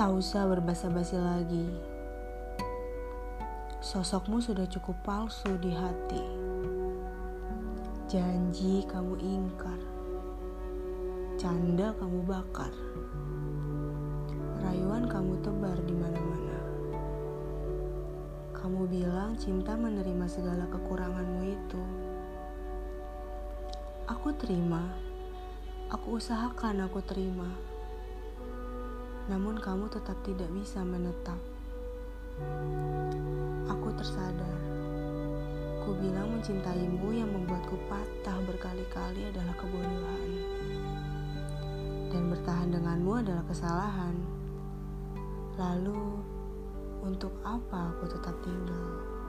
Tak usah berbasa-basi lagi. Sosokmu sudah cukup palsu di hati. Janji kamu ingkar. Canda kamu bakar. Rayuan kamu tebar di mana-mana. Kamu bilang cinta menerima segala kekuranganmu itu. Aku terima. Aku usahakan aku terima. Namun kamu tetap tidak bisa menetap. Aku tersadar. Ku bilang mencintaimu yang membuatku patah berkali-kali adalah kebodohan. Dan bertahan denganmu adalah kesalahan. Lalu, untuk apa aku tetap tinggal?